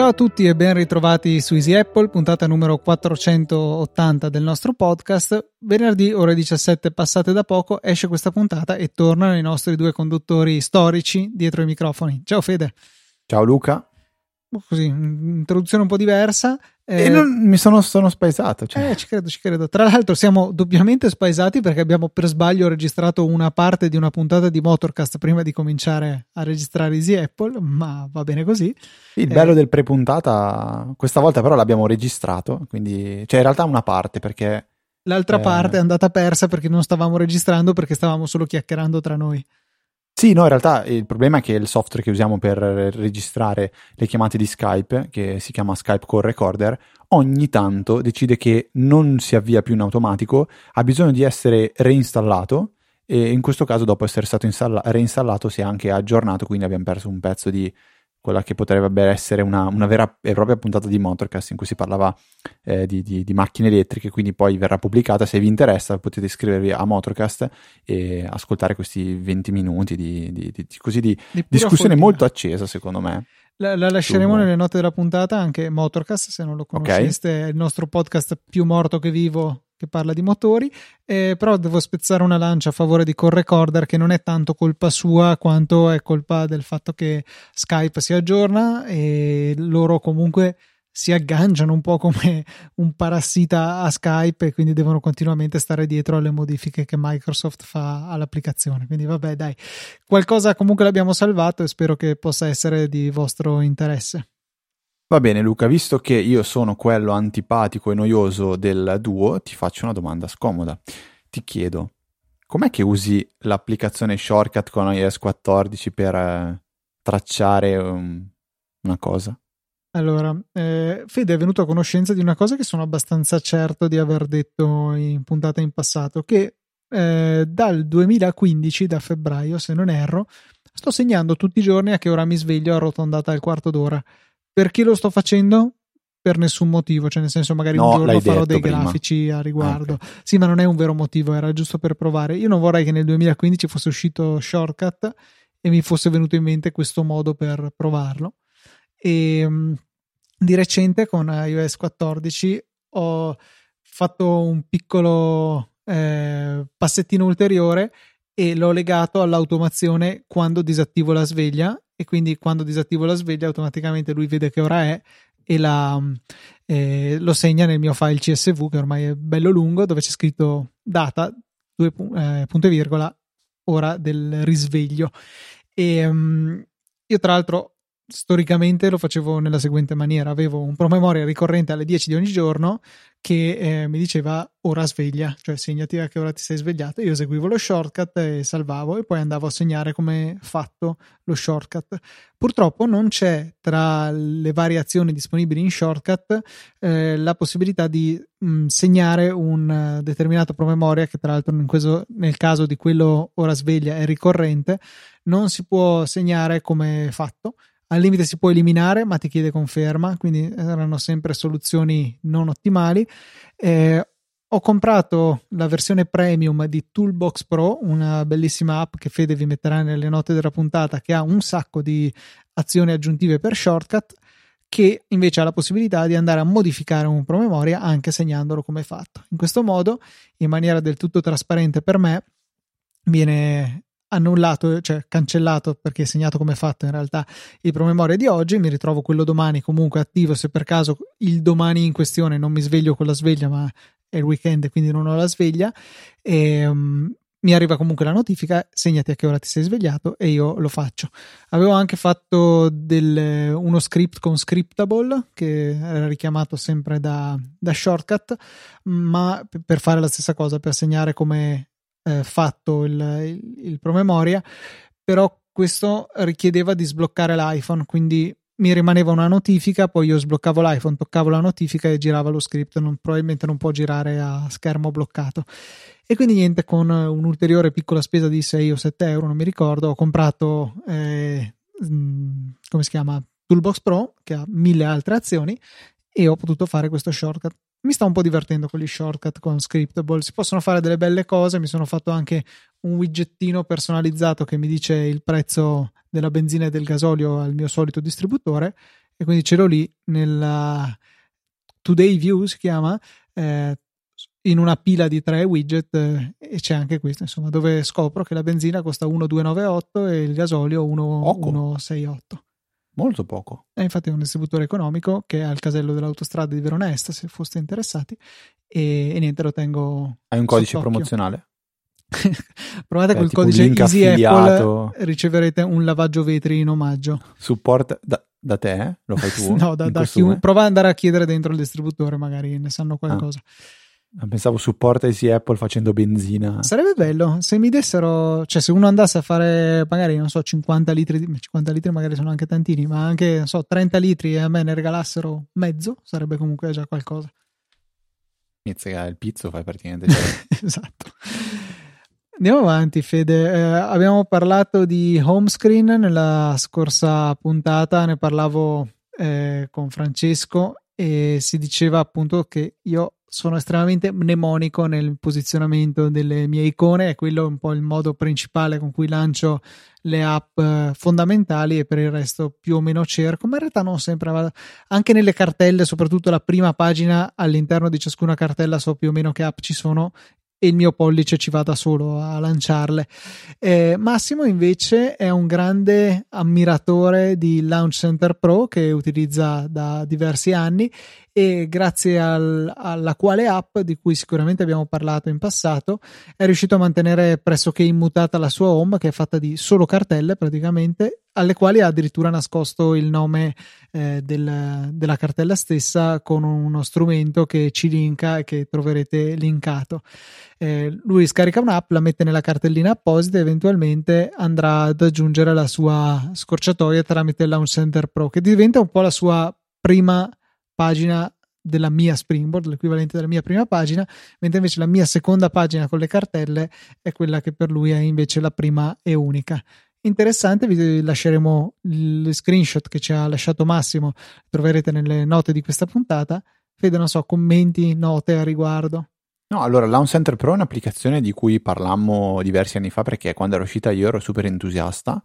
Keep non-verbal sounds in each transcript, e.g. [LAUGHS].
Ciao a tutti e ben ritrovati su Easy Apple, puntata numero 480 del nostro podcast. Venerdì ore 17 passate da poco esce questa puntata e tornano i nostri due conduttori storici dietro i microfoni. Ciao Fede. Ciao Luca. Così, introduzione un po' diversa. Eh, e non, mi sono, sono spaesato. Cioè. Eh, ci credo, ci credo. Tra l'altro, siamo doppiamente spaesati perché abbiamo per sbaglio registrato una parte di una puntata di Motorcast prima di cominciare a registrare Easy Apple, ma va bene così. Il eh, bello del pre-puntata, questa volta però l'abbiamo registrato, quindi, cioè in realtà una parte perché. L'altra eh... parte è andata persa perché non stavamo registrando perché stavamo solo chiacchierando tra noi. Sì, no, in realtà il problema è che il software che usiamo per registrare le chiamate di Skype, che si chiama Skype Call Recorder, ogni tanto decide che non si avvia più in automatico, ha bisogno di essere reinstallato e in questo caso dopo essere stato installa- reinstallato si è anche aggiornato, quindi abbiamo perso un pezzo di quella che potrebbe essere una, una, vera e propria puntata di Motorcast in cui si parlava eh, di, di, di, macchine elettriche, quindi poi verrà pubblicata. Se vi interessa potete iscrivervi a Motorcast e ascoltare questi 20 minuti di, di così di, discussione follia. molto accesa, secondo me. La, la lasceremo su... nelle note della puntata anche Motorcast, se non lo conosceste, okay. è il nostro podcast più morto che vivo che parla di motori, eh, però devo spezzare una lancia a favore di Correcorder che non è tanto colpa sua quanto è colpa del fatto che Skype si aggiorna e loro comunque si agganciano un po' come un parassita a Skype e quindi devono continuamente stare dietro alle modifiche che Microsoft fa all'applicazione. Quindi vabbè, dai, qualcosa comunque l'abbiamo salvato e spero che possa essere di vostro interesse. Va bene Luca, visto che io sono quello antipatico e noioso del duo, ti faccio una domanda scomoda. Ti chiedo, com'è che usi l'applicazione Shortcut con iOS 14 per eh, tracciare um, una cosa? Allora, eh, Fede è venuto a conoscenza di una cosa che sono abbastanza certo di aver detto in puntata in passato, che eh, dal 2015, da febbraio se non erro, sto segnando tutti i giorni a che ora mi sveglio arrotondata al quarto d'ora perché lo sto facendo? Per nessun motivo, cioè nel senso magari no, un giorno farò dei prima. grafici a riguardo. okay. Sì, ma non è un vero motivo, era giusto per provare. Io non vorrei che nel 2015 fosse uscito Shortcut e mi fosse venuto in mente questo modo per provarlo. E um, di recente con iOS 14 ho fatto un piccolo eh, passettino ulteriore e l'ho legato all'automazione quando disattivo la sveglia e quindi quando disattivo la sveglia automaticamente lui vede che ora è e la, eh, lo segna nel mio file CSV che ormai è bello lungo dove c'è scritto data, due eh, punto e virgola, ora del risveglio. E um, io tra l'altro storicamente lo facevo nella seguente maniera: avevo un promemoria ricorrente alle 10 di ogni giorno che eh, mi diceva ora sveglia, cioè segnati a che ora ti sei svegliato. Io seguivo lo shortcut e salvavo e poi andavo a segnare come fatto lo shortcut. Purtroppo non c'è tra le variazioni disponibili in shortcut eh, la possibilità di mh, mm, segnare un uh, determinato promemoria che tra l'altro questo, nel caso di quello ora sveglia è ricorrente, non si può segnare come fatto al limite si può eliminare, ma ti chiede conferma, quindi erano sempre soluzioni non ottimali. Eh, ho comprato la versione premium di Toolbox Pro, una bellissima app che Fede vi metterà nelle note della puntata, che ha un sacco di azioni aggiuntive per shortcut, che invece ha la possibilità di andare a modificare un promemoria anche segnandolo come fatto. In questo modo, in maniera del tutto trasparente per me, viene annullato, cioè cancellato perché segnato come fatto in realtà il promemoria di oggi, mi ritrovo quello domani comunque attivo se per caso il domani in questione non mi sveglio con la sveglia ma è il weekend quindi non ho la sveglia e um, mi arriva comunque la notifica, segnati a che ora ti sei svegliato e io lo faccio. Avevo anche fatto del, uno script con Scriptable che era richiamato sempre da, da shortcut, ma per fare la stessa cosa, per segnare come eh, fatto il, il, il promemoria, però questo richiedeva di sbloccare l'iPhone, quindi mi rimaneva una notifica, poi io sbloccavo l'iPhone, toccavo la notifica e girava lo script, non, probabilmente non può girare a schermo bloccato. E quindi niente, con un'ulteriore piccola spesa di 6 o 7 euro, non mi ricordo, ho comprato, eh, mm, come si chiama, Toolbox Pro, che ha mille altre azioni, e ho potuto fare questo shortcut. Mi sta un po' divertendo con gli shortcut con Scriptable, si possono fare delle belle cose, mi sono fatto anche un widgettino personalizzato che mi dice il prezzo della benzina e del gasolio al mio solito distributore. E quindi ce l'ho lì nella Today View si chiama eh, in una pila di tre widget eh, e c'è anche questo insomma dove scopro che la benzina costa 1,298 e il gasolio 1,168 Molto poco. È infatti un distributore economico che è al casello dell'autostrada di Verona Est, se foste interessati. E, e niente, lo tengo. Hai un codice sott'occhio. promozionale? [LAUGHS] Provate Beh, col codice Easy Apple, riceverete un lavaggio vetri in omaggio. Support da, da te? Eh? Lo fai [LAUGHS] tu? no, da, da chiunque. Prova ad andare a chiedere dentro il distributore, magari ne sanno qualcosa. Ah. Pensavo supporta Easy Apple facendo benzina. Sarebbe bello se mi dessero, cioè se uno andasse a fare magari, non so, 50 litri, 50 litri magari sono anche tantini, ma anche, non so, 30 litri e a me ne regalassero mezzo, sarebbe comunque già qualcosa. Inizia il pizzo, fai praticamente. Cioè. [LAUGHS] esatto. Andiamo avanti, Fede. Eh, abbiamo parlato di home screen nella scorsa puntata, ne parlavo eh, con Francesco e si diceva appunto che io sono estremamente mnemonico nel posizionamento delle mie icone, è quello un po' il modo principale con cui lancio le app eh, fondamentali e per il resto più o meno cerco, ma in realtà non sempre, anche nelle cartelle, soprattutto la prima pagina all'interno di ciascuna cartella so più o meno che app ci sono e il mio pollice ci va da solo a lanciarle. Eh, Massimo invece è un grande ammiratore di Launch Center Pro che utilizza da diversi anni e grazie al, alla quale app di cui sicuramente abbiamo parlato in passato è riuscito a mantenere pressoché immutata la sua home che è fatta di solo cartelle praticamente alle quali ha addirittura nascosto il nome eh, del, della cartella stessa con uno strumento che ci linka e che troverete linkato. Eh, lui scarica un'app, la mette nella cartellina apposita e eventualmente andrà ad aggiungere la sua scorciatoia tramite Launch Center Pro, che diventa un po' la sua prima pagina della mia Springboard, l'equivalente della mia prima pagina, mentre invece la mia seconda pagina con le cartelle è quella che per lui è invece la prima e unica. Interessante, vi lasceremo il screenshot che ci ha lasciato Massimo, troverete nelle note di questa puntata. Fede, non so, commenti, note a riguardo. No, allora Launch Center Pro è un'applicazione di cui parlammo diversi anni fa perché quando era uscita io ero super entusiasta.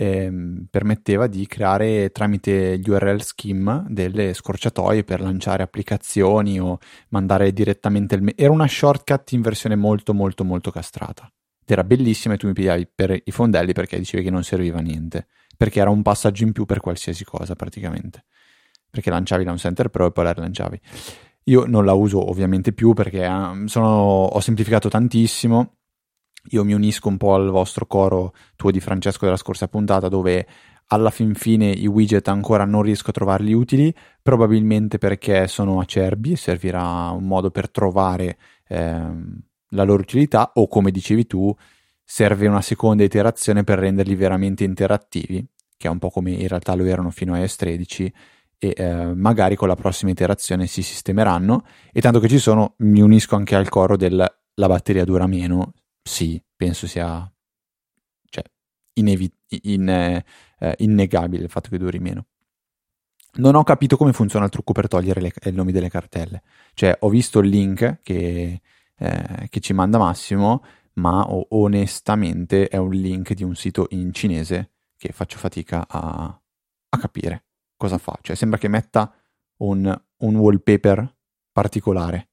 Ehm, permetteva di creare tramite gli URL scheme delle scorciatoie per lanciare applicazioni o mandare direttamente il... Me- era una shortcut in versione molto molto molto castrata. Era bellissima e tu mi pigliavi per i fondelli perché dicevi che non serviva a niente. Perché era un passaggio in più per qualsiasi cosa praticamente. Perché lanciavi Launch Center Pro e poi la rilanciavi. Io non la uso ovviamente più perché um, sono, ho semplificato tantissimo. Io mi unisco un po' al vostro coro tuo di Francesco della scorsa puntata dove alla fin fine i widget ancora non riesco a trovarli utili, probabilmente perché sono acerbi e servirà un modo per trovare ehm, la loro utilità o come dicevi tu serve una seconda iterazione per renderli veramente interattivi, che è un po' come in realtà lo erano fino a iOS 13 e eh, magari con la prossima iterazione si sistemeranno e tanto che ci sono mi unisco anche al coro del la batteria dura meno sì penso sia cioè, inevi- in, eh, eh, innegabile il fatto che duri meno non ho capito come funziona il trucco per togliere le, i nomi delle cartelle cioè ho visto il link che, eh, che ci manda Massimo ma onestamente è un link di un sito in cinese che faccio fatica a, a capire cosa fa? Cioè sembra che metta un, un wallpaper particolare.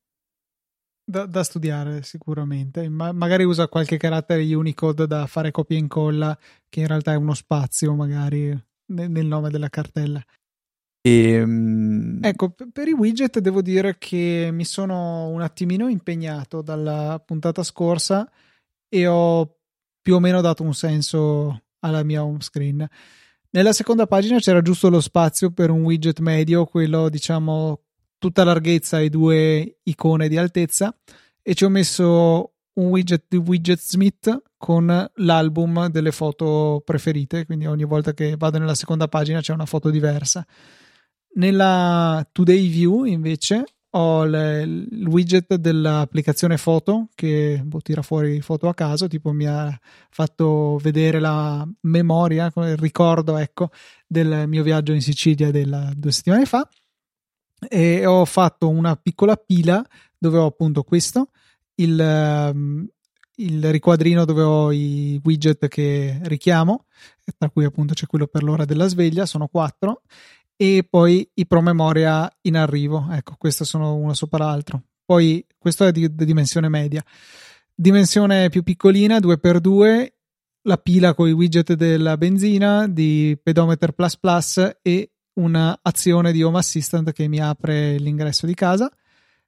Da, da, studiare sicuramente, Ma, magari usa qualche carattere Unicode da fare copia e incolla che in realtà è uno spazio magari nel, nel nome della cartella. E, um... Ecco, per i widget devo dire che mi sono un attimino impegnato dalla puntata scorsa e ho più o meno dato un senso alla mia home screen. Nella seconda pagina c'era giusto lo spazio per un widget medio, quello diciamo tutta larghezza e due icone di altezza e ci ho messo un widget di Widget Smith con l'album delle foto preferite, quindi ogni volta che vado nella seconda pagina c'è una foto diversa. Nella Today View invece ho le, il widget dell'applicazione foto che boh, tira fuori foto a caso, tipo mi ha fatto vedere la memoria, il ricordo ecco, del mio viaggio in Sicilia della, due settimane fa. E ho fatto una piccola pila dove ho appunto questo, il, um, il riquadrino dove ho i widget che richiamo, tra cui appunto c'è quello per l'ora della sveglia, sono quattro, e poi i promemoria in arrivo. Ecco, questi sono uno sopra l'altro. Poi questo è di, di dimensione media. Dimensione più piccolina, 2x2, la pila con i widget della benzina, di pedometer plus plus e un'azione di Home Assistant che mi apre l'ingresso di casa.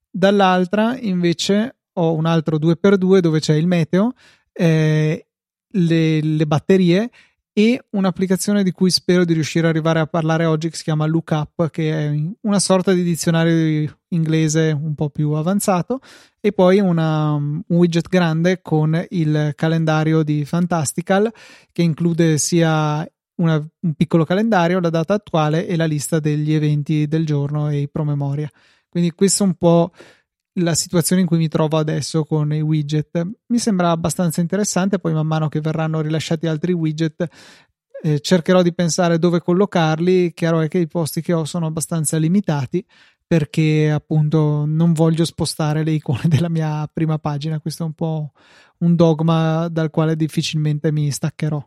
Dall'altra invece ho un altro 2x2 dove c'è il meteo, eh, le, le batterie e un'applicazione di cui spero di riuscire ad arrivare a parlare oggi che si chiama Lookup, che è una sorta di dizionario inglese un po' più avanzato, e poi una, un widget grande con il calendario di Fantastical che include sia una, un piccolo calendario, la data attuale e la lista degli eventi del giorno e i promemoria. Quindi questo è un po' la situazione in cui mi trovo adesso con i widget. Mi sembra abbastanza interessante, poi man mano che verranno rilasciati altri widget eh, cercherò di pensare dove collocarli. Chiaro è che i posti che ho sono abbastanza limitati perché appunto non voglio spostare le icone [LAUGHS] della mia prima pagina. Questo è un po' un dogma dal quale difficilmente mi staccherò.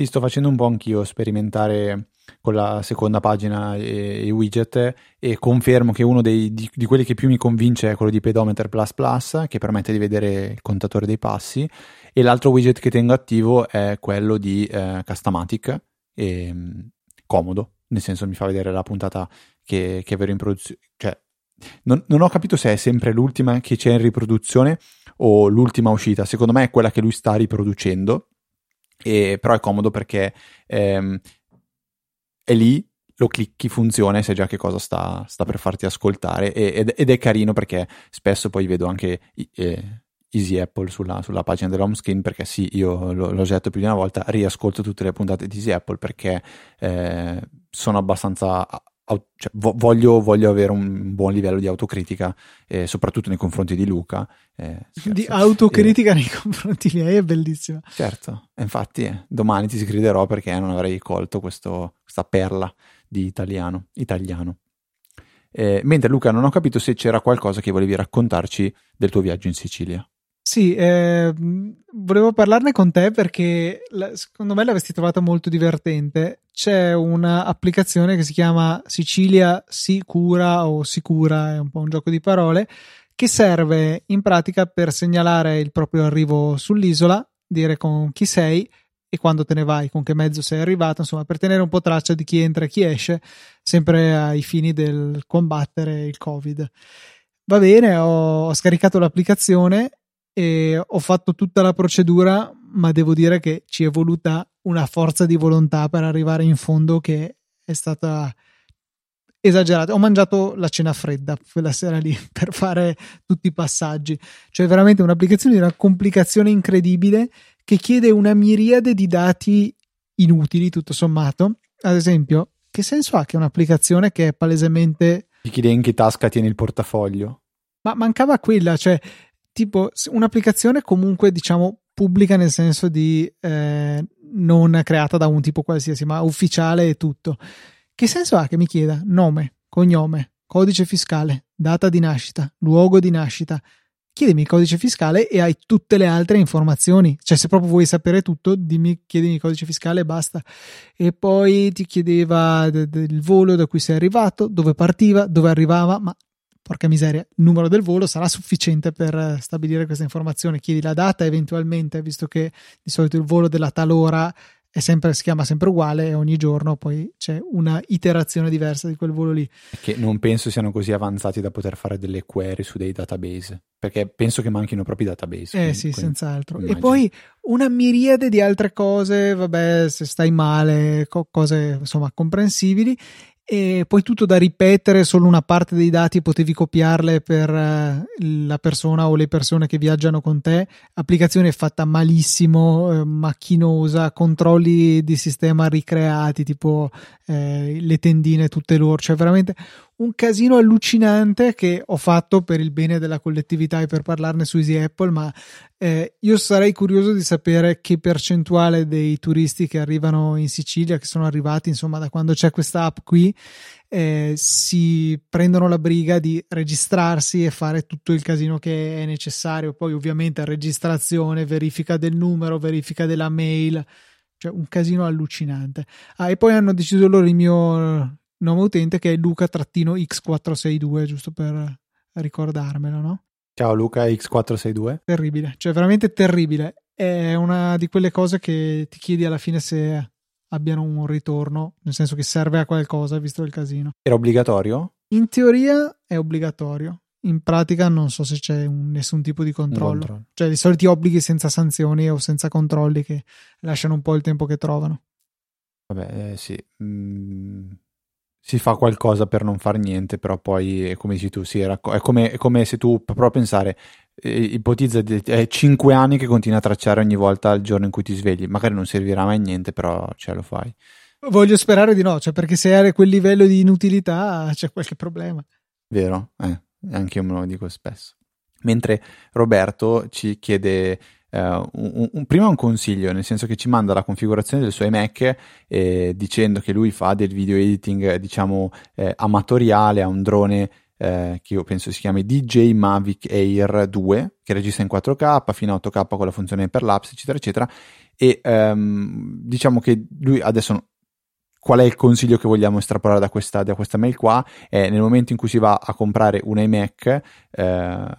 Sì, sto facendo un po' anch'io sperimentare con la seconda pagina e i widget e confermo che uno dei, di, di, quelli che più mi convince è quello di Pedometer Plus Plus che permette di vedere il contatore dei passi e l'altro widget che tengo attivo è quello di eh, Customatic e, mm, comodo, nel senso mi fa vedere la puntata che, che avevo in produzione, cioè non, non, ho capito se è sempre l'ultima che c'è in riproduzione o l'ultima uscita, secondo me è quella che lui sta riproducendo e, però è comodo perché ehm, è lì, lo clicchi, funziona e sai già che cosa sta, sta per farti ascoltare ed, ed, è carino perché spesso poi vedo anche eh, Easy Apple sulla, sulla, pagina dell'home screen perché sì, io l'ho, l'ho detto più di una volta, riascolto tutte le puntate di Easy Apple perché eh, sono abbastanza cioè, voglio, voglio, avere un buon livello di autocritica, eh, soprattutto nei confronti di Luca. Eh, di autocritica eh, nei confronti miei è bellissima. Certo, infatti eh, domani ti scriverò perché non avrei colto questo, questa perla di italiano. italiano. Eh, mentre Luca non ho capito se c'era qualcosa che volevi raccontarci del tuo viaggio in Sicilia. Sì, eh, volevo parlarne con te perché la, secondo me l'avresti trovato molto divertente. C'è un'applicazione che si chiama Sicilia Sicura o Sicura, è un po' un gioco di parole, che serve in pratica per segnalare il proprio arrivo sull'isola, dire con chi sei e quando te ne vai, con che mezzo sei arrivato, insomma, per tenere un po' traccia di chi entra e chi esce, sempre ai fini del combattere il Covid. Va bene, ho, ho scaricato l'applicazizione e ho fatto tutta la procedura, ma devo dire che ci è voluta una forza di volontà per arrivare in fondo che è stata esagerata. Ho mangiato la cena fredda quella sera lì [LAUGHS] per fare tutti i passaggi. Cioè, veramente un'applicazione di una complicazione incredibile che chiede una miriade di dati inutili, tutto sommato. Ad esempio, che senso ha che un'applicazione che è palesemente. Ti chiede in che tasca tieni il portafoglio? Ma mancava quella, cioè tipo un'applicazione comunque diciamo pubblica nel senso di eh, non creata da un tipo qualsiasi, ma ufficiale e tutto. Che senso ha che mi chieda nome, cognome, codice fiscale, data di nascita, luogo di nascita? Chiedimi il codice fiscale e hai tutte le altre informazioni. Cioè, se proprio vuoi sapere tutto, dimmi, chiedimi il codice fiscale e basta. E poi ti chiedeva del volo da cui sei arrivato, dove partiva, dove arrivava, ma porca miseria, il numero del volo sarà sufficiente per eh, stabilire questa informazione. Chiedi la data eventualmente, visto che di solito il volo della tal ora è sempre, si chiama sempre uguale e ogni giorno poi c'è una iterazione diversa di quel volo lì. Che non penso siano così avanzati da poter fare delle query su dei database, perché penso che manchino proprio i database. Eh quindi, sì, quindi, senz'altro. Immagino. E poi una miriade di altre cose, vabbè, se stai male, cose insomma comprensibili e poi tutto da ripetere, solo una parte dei dati potevi copiarle per eh, la persona o le persone che viaggiano con te. Applicazione fatta malissimo, eh, macchinosa, controlli di sistema ricreati, tipo eh, le tendine tutte loro, cioè veramente un casino allucinante che ho fatto per il bene della collettività e per parlarne su Easy Apple, ma eh, io sarei curioso di sapere che percentuale dei turisti che arrivano in Sicilia, che sono arrivati insomma da quando c'è questa app qui, eh, si prendono la briga di registrarsi e fare tutto il casino che è necessario. Poi ovviamente registrazione, verifica del numero, verifica della mail, cioè un casino allucinante. Ah, e poi hanno deciso loro il mio nome utente che è Luca-X462, giusto per ricordarmelo, no? Ciao Luca X462. Terribile, cioè veramente terribile. È una di quelle cose che ti chiedi alla fine se abbiano un ritorno, nel senso che serve a qualcosa visto il casino. Era obbligatorio? In teoria è obbligatorio. In pratica non so se c'è un, nessun tipo di controllo. controllo. Cioè i soliti obblighi senza sanzioni o senza controlli che lasciano un po' il tempo che trovano. Vabbè, eh, sì. Mm si fa qualcosa per non fare niente, però poi, come dici tu, sì, è, come, è come se tu prova a pensare, eh, ipotizza, è 5 anni che continui a tracciare ogni volta il giorno in cui ti svegli, magari non servirà mai a niente, però ce lo fai. Voglio sperare di no, cioè perché se hai quel livello di inutilità c'è qualche problema. Vero, eh, anche io me lo dico spesso. Mentre Roberto ci chiede Uh, un, un, prima un consiglio, nel senso che ci manda la configurazione del suo iMac eh, dicendo che lui fa del video editing, diciamo, eh, amatoriale a un drone eh, che io penso si chiami DJ Mavic Air 2, che registra in 4K fino a 8K con la funzione per l'apps, eccetera, eccetera. E um, diciamo che lui adesso qual è il consiglio che vogliamo estrapolare da questa, da questa mail qua? È nel momento in cui si va a comprare un iMac, eh,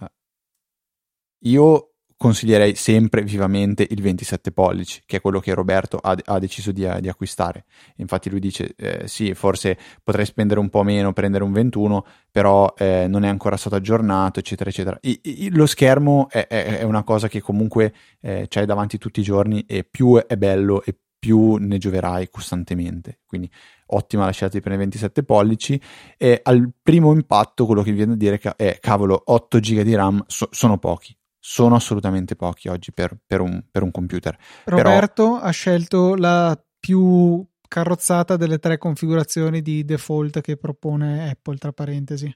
io consiglierei sempre vivamente il 27 pollici, che è quello che Roberto ha, ha deciso di, di, acquistare. Infatti lui dice, eh, sì, forse potrei spendere un po' meno, prendere un 21, però eh, non è ancora stato aggiornato, eccetera, eccetera. I, i, lo schermo è, è, è, una cosa che comunque eh, c'hai davanti tutti i giorni e più è bello e più ne gioverai costantemente. Quindi ottima la scelta di prendere 27 pollici e al primo impatto quello che vi viene a dire è cavolo 8 GB di RAM so, sono pochi sono assolutamente pochi oggi per, per, un, per un, computer. Roberto Però... ha scelto la più carrozzata delle tre configurazioni di default che propone Apple, tra parentesi.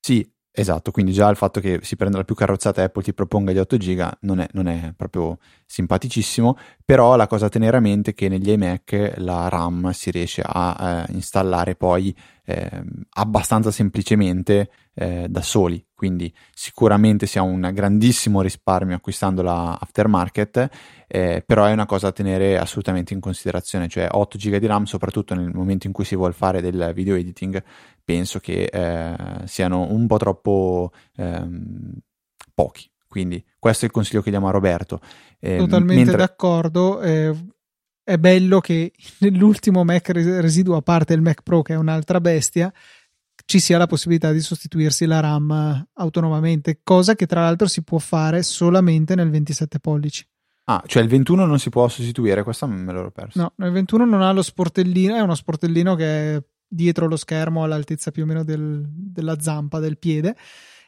Sì, esatto, quindi già il fatto che si prenda la più carrozzata Apple ti proponga gli 8 giga non è, non è proprio simpaticissimo, però la cosa a tenere a mente è che negli iMac la RAM si riesce a eh, installare poi eh, abbastanza semplicemente eh, da soli, quindi sicuramente si ha un grandissimo risparmio acquistando la aftermarket, eh, però è una cosa da tenere assolutamente in considerazione, cioè 8 GB di RAM, soprattutto nel momento in cui si vuole fare del video editing, penso che eh, siano un po' troppo ehm, pochi. Quindi questo è il consiglio che diamo a Roberto. Eh, Totalmente mentre... d'accordo. Eh, è bello che nell'ultimo Mac residuo, a parte il Mac Pro che è un'altra bestia, ci sia la possibilità di sostituirsi la RAM autonomamente, cosa che tra l'altro si può fare solamente nel 27 pollici. Ah, cioè il 21 non si può sostituire, questo me l'ero perso. No, il 21 non ha lo sportellino, è uno sportellino che è dietro lo schermo all'altezza più o meno del, della zampa del piede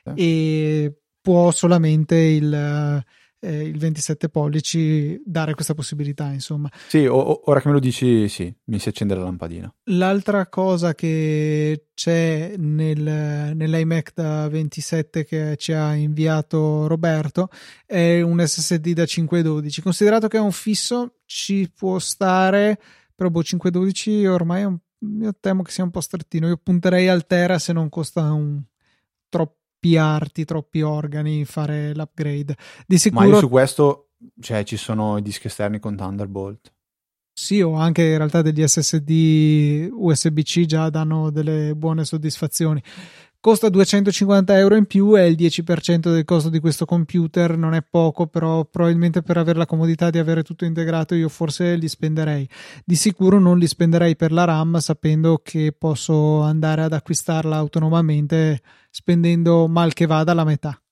eh. e può solamente il eh, il 27 pollici dare questa possibilità, insomma. Sì, o, ora che me lo dici, sì, mi si accende la lampadina. L'altra cosa che c'è nel, nell'iMac da 27 che ci ha inviato Roberto è un SSD da 512. Considerato che è un fisso, ci può stare, però boh, 512 ormai è un, io temo che sia un po' strettino. Io punterei al Tera se non costa un troppi arti, troppi organi, fare l'upgrade. Di sicuro... Ma io su questo, cioè, ci sono i dischi esterni con Thunderbolt. Sì, o anche in realtà degli SSD USB-C già danno delle buone soddisfazioni costa 250 euro in più, è il 10% del costo di questo computer, non è poco, però probabilmente per avere la comodità di avere tutto integrato io forse li spenderei. Di sicuro non li spenderei per la RAM sapendo che posso andare ad acquistarla autonomamente spendendo mal che vada la metà.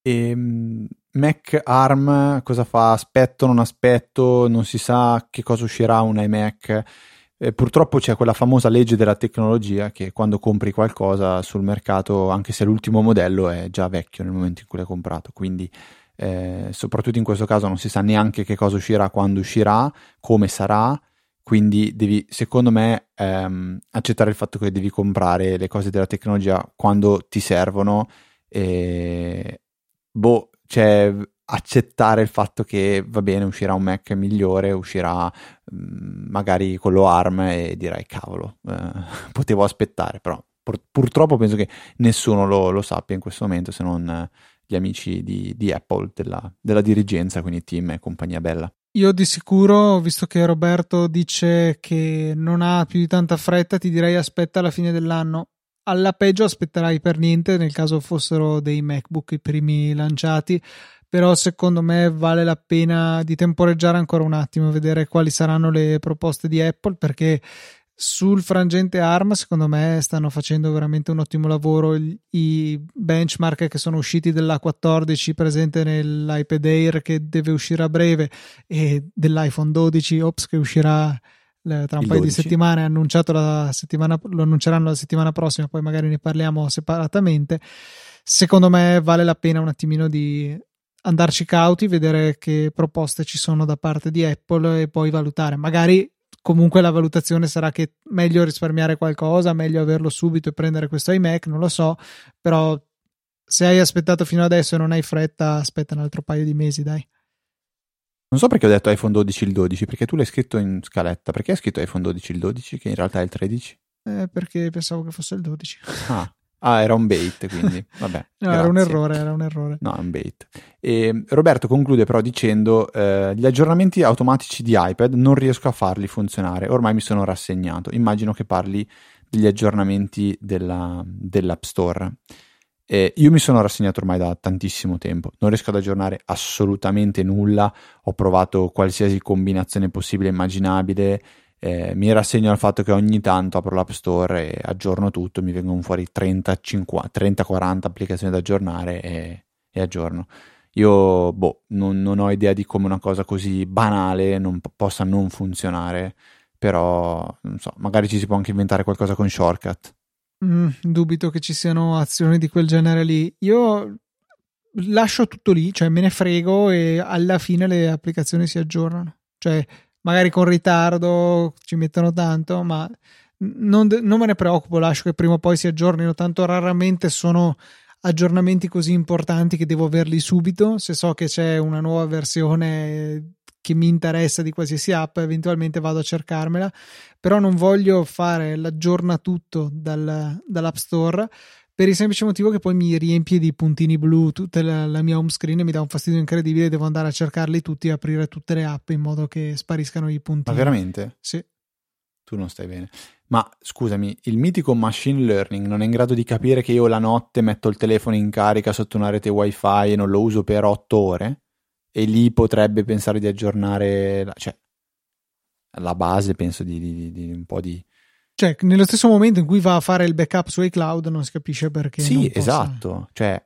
E ehm, Mac ARM cosa fa? Aspetto, non aspetto, non si sa che cosa uscirà un iMac eh, purtroppo c'è quella famosa legge della tecnologia che quando compri qualcosa sul mercato, anche se l'ultimo modello è già vecchio nel momento in cui l'hai comprato, quindi eh, soprattutto in questo caso non si sa neanche che cosa uscirà, quando uscirà, come sarà, quindi devi, secondo me, ehm, accettare il fatto che devi comprare le cose della tecnologia quando ti servono. E boh, cioè accettare il fatto che va bene, uscirà un Mac migliore, uscirà mh, mm, magari quello ARM e dirai cavolo, eh, [LAUGHS] potevo aspettare, però pur, purtroppo penso che nessuno lo, lo, sappia in questo momento se non gli amici di, di Apple, della, della dirigenza, quindi team e compagnia bella. Io di sicuro, visto che Roberto dice che non ha più di tanta fretta, ti direi aspetta alla fine dell'anno. Alla peggio aspetterai per niente nel caso fossero dei MacBook i primi lanciati, però secondo me vale la pena di temporeggiare ancora un attimo, vedere quali saranno le proposte di Apple perché sul frangente ARM secondo me stanno facendo veramente un ottimo lavoro i benchmark che sono usciti della 14 presente nell'iPad Air che deve uscire a breve e dell'iPhone 12 ops che uscirà eh, tra un Il paio 12. di settimane annunciato la settimana, lo annunceranno la settimana prossima poi magari ne parliamo separatamente secondo me vale la pena un attimino di andarci cauti vedere che proposte ci sono da parte di Apple e poi valutare magari comunque la valutazione sarà che meglio risparmiare qualcosa, meglio averlo subito e prendere questo iMac, non lo so, però se hai aspettato fino adesso e non hai fretta, aspetta un altro paio di mesi, dai. Non so perché ho detto iPhone 12 il 12, perché tu l'hai scritto in scaletta. Perché hai scritto iPhone 12 il 12, che in realtà è il 13? Eh, perché pensavo che fosse il 12. Ah, [LAUGHS] Ah, era un bait, quindi [LAUGHS] vabbè. no, era un errore, era un errore. No, è un bait. E Roberto conclude però dicendo: eh, Gli aggiornamenti automatici di iPad non riesco a farli funzionare. Ormai mi sono rassegnato. Immagino che parli degli aggiornamenti della, dell'App Store. Eh, io mi sono rassegnato ormai da tantissimo tempo, non riesco ad aggiornare assolutamente nulla. Ho provato qualsiasi combinazione possibile e immaginabile eh, mi rassegno al fatto che ogni tanto apro l'App Store e aggiorno tutto, mi vengono fuori 30-40 applicazioni da aggiornare e, e aggiorno. Io boh, non, non, ho idea di come una cosa così banale non, possa non funzionare, però non so, magari ci si può anche inventare qualcosa con shortcut. Mm, dubito che ci siano azioni di quel genere lì. Io lascio tutto lì, cioè me ne frego e alla fine le applicazioni si aggiornano. Cioè magari con ritardo ci mettono tanto, ma non, non, me ne preoccupo, lascio che prima o poi si aggiornino, tanto raramente sono aggiornamenti così importanti che devo averli subito, se so che c'è una nuova versione che mi interessa di qualsiasi app, eventualmente vado a cercarmela, però non voglio fare l'aggiorna tutto dal, dall'App Store per il semplice motivo che poi mi riempie di puntini blu tutta la, la, mia home screen e mi dà un fastidio incredibile. Devo andare a cercarli tutti e aprire tutte le app in modo che spariscano i puntini. Ma veramente? Sì. Tu non stai bene. Ma scusami, il mitico machine learning non è in grado di capire che io la notte metto il telefono in carica sotto una rete wifi e non lo uso per otto ore? E lì potrebbe pensare di aggiornare, la, cioè, la base penso di, di, di un po' di cioè, nello stesso momento in cui va a fare il backup su iCloud, non si capisce perché. Sì, esatto. Cioè,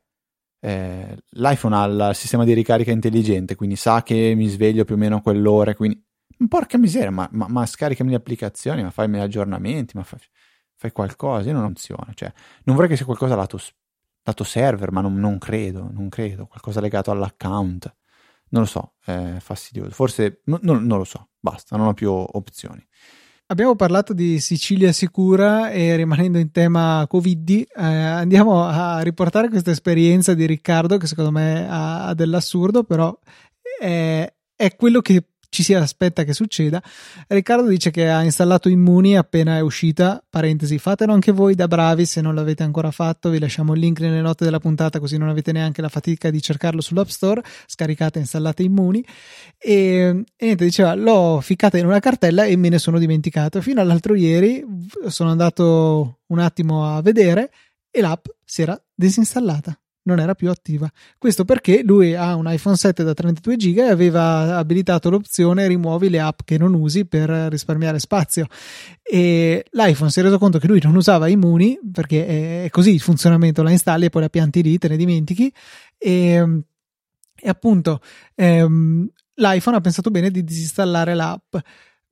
eh, l'iPhone ha il sistema di ricarica intelligente, quindi sa che mi sveglio più o meno a quell'ora. Quindi, porca miseria, ma, ma, ma scaricami le applicazioni, ma fai gli aggiornamenti, ma fai, fai qualcosa. Io non funziona. Cioè, non vorrei che sia qualcosa lato, lato server, ma non, non, credo, non credo. Qualcosa legato all'account. Non lo so, è fastidioso. Forse, no, no, non lo so, basta, non ho più opzioni. Abbiamo parlato di Sicilia sicura e rimanendo in tema Covid, eh, andiamo a riportare questa esperienza di Riccardo che secondo me ha, ha dell'assurdo, però è, è quello che ci si aspetta che succeda. Riccardo dice che ha installato Immuni appena è uscita. Parentesi, fatelo anche voi da bravi se non l'avete ancora fatto. Vi lasciamo il link nelle note della puntata così non avete neanche la fatica di cercarlo sull'App Store. Scaricate e installate Immuni. E, e niente, diceva, l'ho ficcata in una cartella e me ne sono dimenticato. Fino all'altro ieri sono andato un attimo a vedere e l'app si era disinstallata non era più attiva. Questo perché lui ha un iPhone 7 da 32 GB e aveva abilitato l'opzione rimuovi le app che non usi per risparmiare spazio. E l'iPhone si è reso conto che lui non usava Immuni perché è così il funzionamento, la installi e poi la pianti lì, te ne dimentichi. E, e appunto ehm, l'iPhone ha pensato bene di disinstallare l'app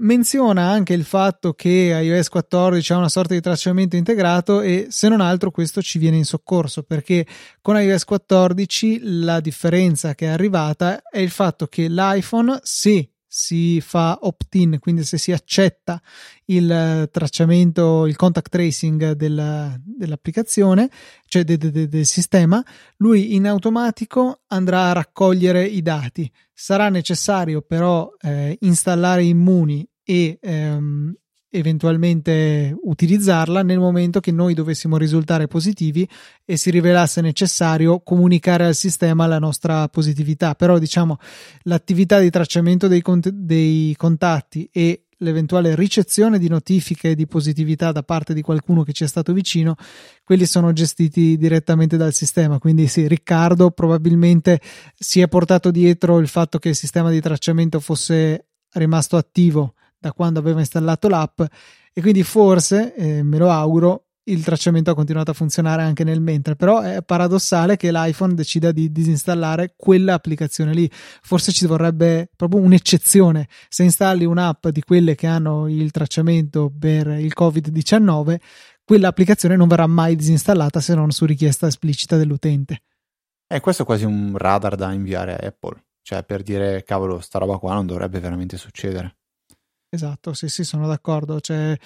menziona anche il fatto che iOS 14 ha una sorta di tracciamento integrato e se non altro questo ci viene in soccorso perché con iOS 14 la differenza che è arrivata è il fatto che l'iPhone se si fa opt-in, quindi se si accetta il tracciamento, il contact tracing del, dell'applicazione, cioè de, de, de, del sistema, lui in automatico andrà a raccogliere i dati. Sarà necessario però eh, installare Immuni e ehm, eventualmente utilizzarla nel momento che noi dovessimo risultare positivi e si rivelasse necessario comunicare al sistema la nostra positività. Però diciamo l'attività di tracciamento dei, cont- dei contatti e l'eventuale ricezione di notifiche di positività da parte di qualcuno che ci è stato vicino, quelli sono gestiti direttamente dal sistema. Quindi sì, Riccardo probabilmente si è portato dietro il fatto che il sistema di tracciamento fosse rimasto attivo da quando aveva installato l'app e quindi forse, eh, me lo auguro, il tracciamento ha continuato a funzionare anche nel mentre, però è paradossale che l'iPhone decida di disinstallare quell'applicazione lì. Forse ci vorrebbe proprio un'eccezione. Se installi un'app di quelle che hanno il tracciamento per il Covid-19, quell'applicazione non verrà mai disinstallata se non su richiesta esplicita dell'utente. E eh, questo è quasi un radar da inviare a Apple, cioè per dire cavolo, sta roba qua non dovrebbe veramente succedere. Esatto, sì, sì, sono d'accordo. Cioè,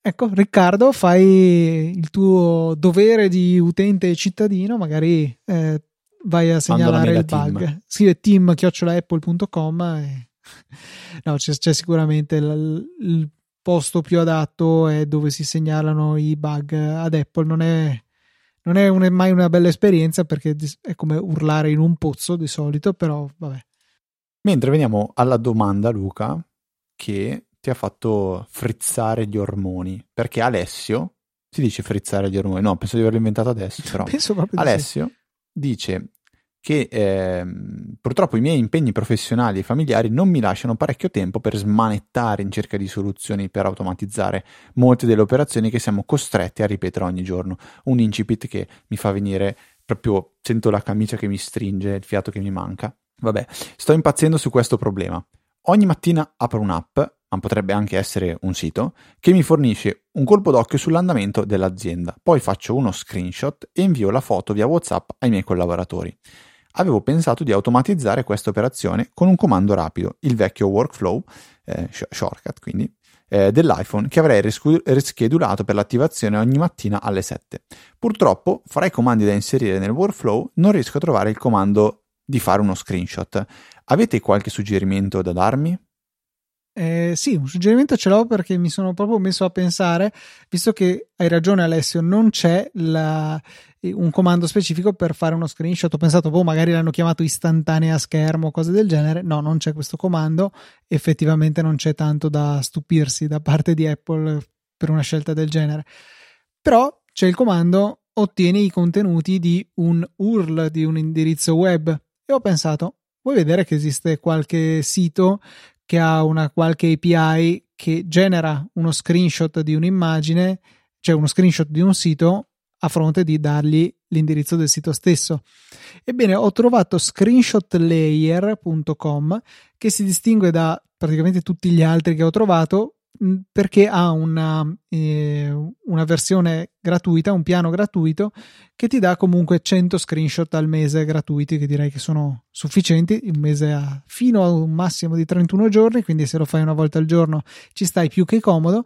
ecco, Riccardo, fai il tuo dovere di utente e cittadino, magari eh, vai a segnalare il bug. Team. Scrive team.apple.com e... [LAUGHS] no, c'è, c'è sicuramente il, il, posto più adatto è dove si segnalano i bug ad Apple. Non è, non è, un, è mai una bella esperienza perché è come urlare in un pozzo di solito, però vabbè. Mentre veniamo alla domanda, Luca, che ti ha fatto frizzare gli ormoni. Perché Alessio, si dice frizzare gli ormoni, no, penso di averlo inventato adesso, [LAUGHS] però Alessio sì. dice che eh, purtroppo i miei impegni professionali e familiari non mi lasciano parecchio tempo per smanettare in cerca di soluzioni per automatizzare molte delle operazioni che siamo costretti a ripetere ogni giorno. Un incipit che mi fa venire proprio, sento la camicia che mi stringe, il fiato che mi manca. Vabbè, sto impazzendo su questo problema. Ogni mattina apro un'app, ma potrebbe anche essere un sito, che mi fornisce un colpo d'occhio sull'andamento dell'azienda. Poi faccio uno screenshot e invio la foto via WhatsApp ai miei collaboratori. Avevo pensato di automatizzare questa operazione con un comando rapido, il vecchio workflow, eh, shortcut quindi, eh, dell'iPhone che avrei rischedulato per l'attivazione ogni mattina alle 7. Purtroppo, fra i comandi da inserire nel workflow, non riesco a trovare il comando di fare uno screenshot. Avete qualche suggerimento da darmi? Eh, sì, un suggerimento ce l'ho perché mi sono proprio messo a pensare, visto che hai ragione Alessio, non c'è la, un comando specifico per fare uno screenshot. Ho pensato, boh, magari l'hanno chiamato istantanea schermo, cose del genere. No, non c'è questo comando. Effettivamente non c'è tanto da stupirsi da parte di Apple per una scelta del genere. Però c'è il comando ottieni i contenuti di un URL, di un indirizzo web. E ho pensato, vuoi vedere che esiste qualche sito che ha una qualche API che genera uno screenshot di un'immagine, cioè uno screenshot di un sito a fronte di dargli l'indirizzo del sito stesso. Ebbene, ho trovato screenshotlayer.com che si distingue da praticamente tutti gli altri che ho trovato perché ha una, eh, una, versione gratuita, un piano gratuito che ti dà comunque 100 screenshot al mese gratuiti, che direi che sono sufficienti. Il mese ha fino a un massimo di 31 giorni, quindi se lo fai una volta al giorno ci stai più che comodo.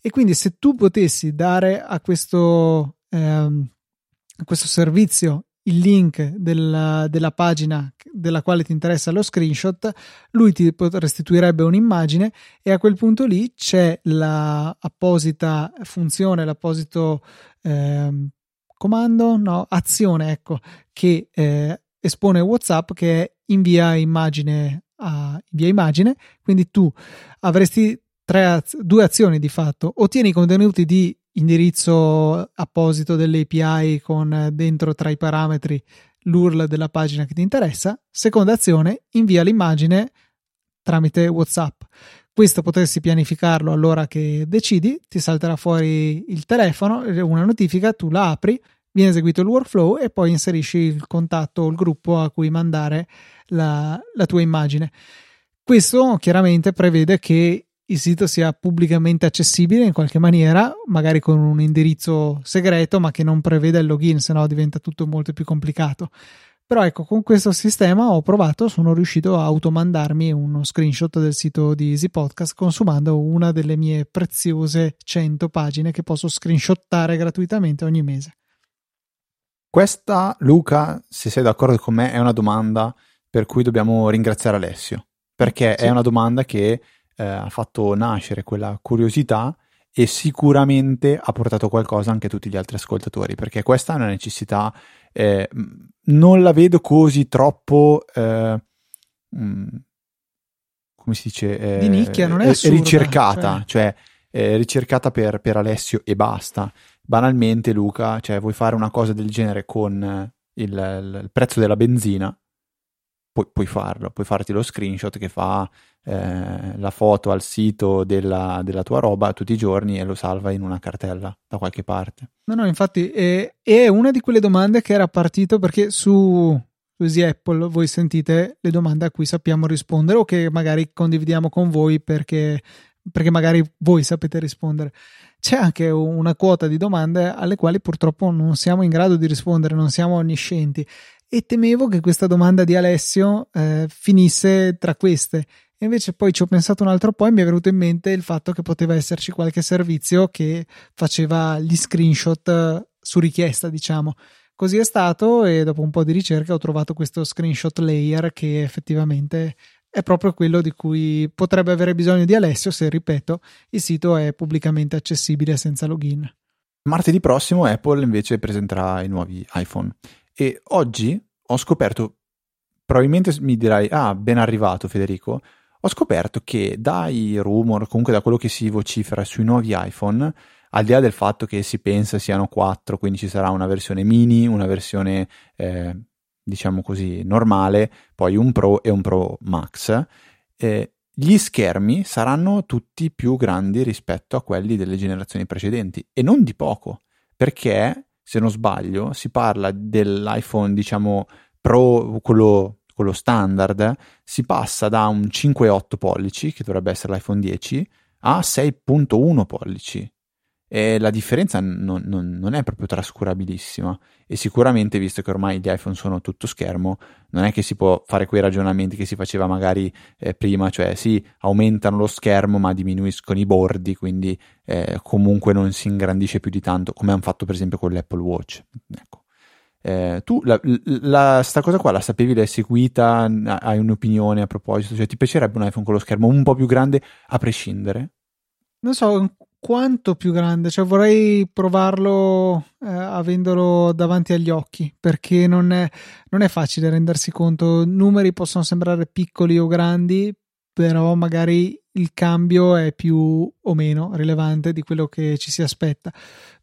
E quindi se tu potessi dare a questo, ehm, a questo servizio il link della, della, pagina della quale ti interessa lo screenshot, lui ti restituirebbe un'immagine e a quel punto lì c'è l'apposita funzione, l'apposito eh, comando, no, azione, ecco, che eh, espone WhatsApp che è invia immagine a invia immagine, quindi tu avresti tre, due azioni di fatto, ottieni i contenuti di indirizzo apposito dell'API con dentro tra i parametri l'URL della pagina che ti interessa. Seconda azione, invia l'immagine tramite WhatsApp. Questo potresti pianificarlo all'ora che decidi, ti salterà fuori il telefono, una notifica, tu la apri, viene eseguito il workflow e poi inserisci il contatto o il gruppo a cui mandare la, la tua immagine. Questo chiaramente prevede che il sito sia pubblicamente accessibile in qualche maniera, magari con un indirizzo segreto, ma che non preveda il login, se no diventa tutto molto più complicato. Però ecco, con questo sistema ho provato, sono riuscito a automandarmi uno screenshot del sito di Easy Podcast consumando una delle mie preziose 100 pagine che posso screenshottare gratuitamente ogni mese. Questa, Luca, se sei d'accordo con me, è una domanda per cui dobbiamo ringraziare Alessio, perché sì. è una domanda che eh, ha fatto nascere quella curiosità e sicuramente ha portato qualcosa anche a tutti gli altri ascoltatori, perché questa è una necessità eh, non la vedo così troppo eh, mh, come si dice eh, di nicchia non è eh, assurda, ricercata cioè, cioè ricercata per, per, Alessio e basta. Banalmente Luca cioè vuoi fare una cosa del genere con il, il prezzo della benzina? Puoi, puoi farlo puoi farti lo screenshot che fa eh, la foto al sito della, della, tua roba tutti i giorni e lo salva in una cartella da qualche parte. No, no, infatti è, è una di quelle domande che era partito perché su, su Apple voi sentite le domande a cui sappiamo rispondere o che magari condividiamo con voi perché, perché magari voi sapete rispondere. C'è anche una quota di domande alle quali purtroppo non siamo in grado di rispondere, non siamo onniscienti e temevo che questa domanda di Alessio eh, finisse tra queste e invece poi ci ho pensato un altro po' e mi è venuto in mente il fatto che poteva esserci qualche servizio che faceva gli screenshot eh, su richiesta, diciamo. Così è stato e dopo un po' di ricerca ho trovato questo screenshot layer che effettivamente è proprio quello di cui potrebbe avere bisogno di Alessio se, ripeto, il sito è pubblicamente accessibile senza login. Martedì prossimo Apple invece presenterà i nuovi iPhone e oggi ho scoperto, probabilmente mi dirai, ah, ben arrivato Federico, ho scoperto che dai rumor, comunque da quello che si vocifera sui nuovi iPhone, al di là del fatto che si pensa siano 4, quindi ci sarà una versione mini, una versione eh, diciamo così normale, poi un Pro e un Pro Max, eh, gli schermi saranno tutti più grandi rispetto a quelli delle generazioni precedenti e non di poco, perché se non sbaglio si parla dell'iPhone diciamo Pro, quello quello standard, si passa da un 5,8 pollici, che dovrebbe essere l'iPhone 10, a 6,1 pollici. E la differenza non, non, non, è proprio trascurabilissima. E sicuramente, visto che ormai gli iPhone sono tutto schermo, non è che si può fare quei ragionamenti che si faceva magari eh, prima, cioè sì, aumentano lo schermo ma diminuiscono i bordi, quindi eh, comunque non si ingrandisce più di tanto, come hanno fatto per esempio con l'Apple Watch. Ecco. Eh, tu la, la, sta cosa qua la sapevi, l'hai seguita, hai un'opinione a proposito? Cioè, ti piacerebbe un iPhone con lo schermo un po' più grande a prescindere? Non so quanto più grande, cioè vorrei provarlo eh, avendolo davanti agli occhi perché non è, non è facile rendersi conto. Numeri possono sembrare piccoli o grandi, però magari il cambio è più o meno rilevante di quello che ci si aspetta.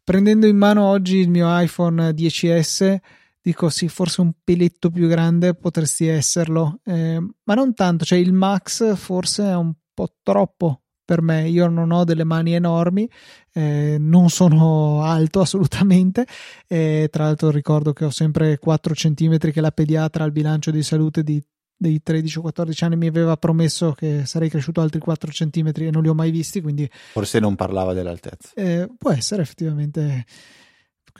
Prendendo in mano oggi il mio iPhone 10S, dico sì, forse un peletto più grande potresti esserlo, eh, ma non tanto, cioè il Max forse è un po' troppo per me. Io non ho delle mani enormi, eh, non sono alto assolutamente. Eh, tra l'altro, ricordo che ho sempre 4 cm che la pediatra al bilancio di salute di dei 13 o 14 anni mi aveva promesso che sarei cresciuto altri 4 cm e non li ho mai visti, quindi... Forse non parlava dell'altezza. Eh, può essere effettivamente...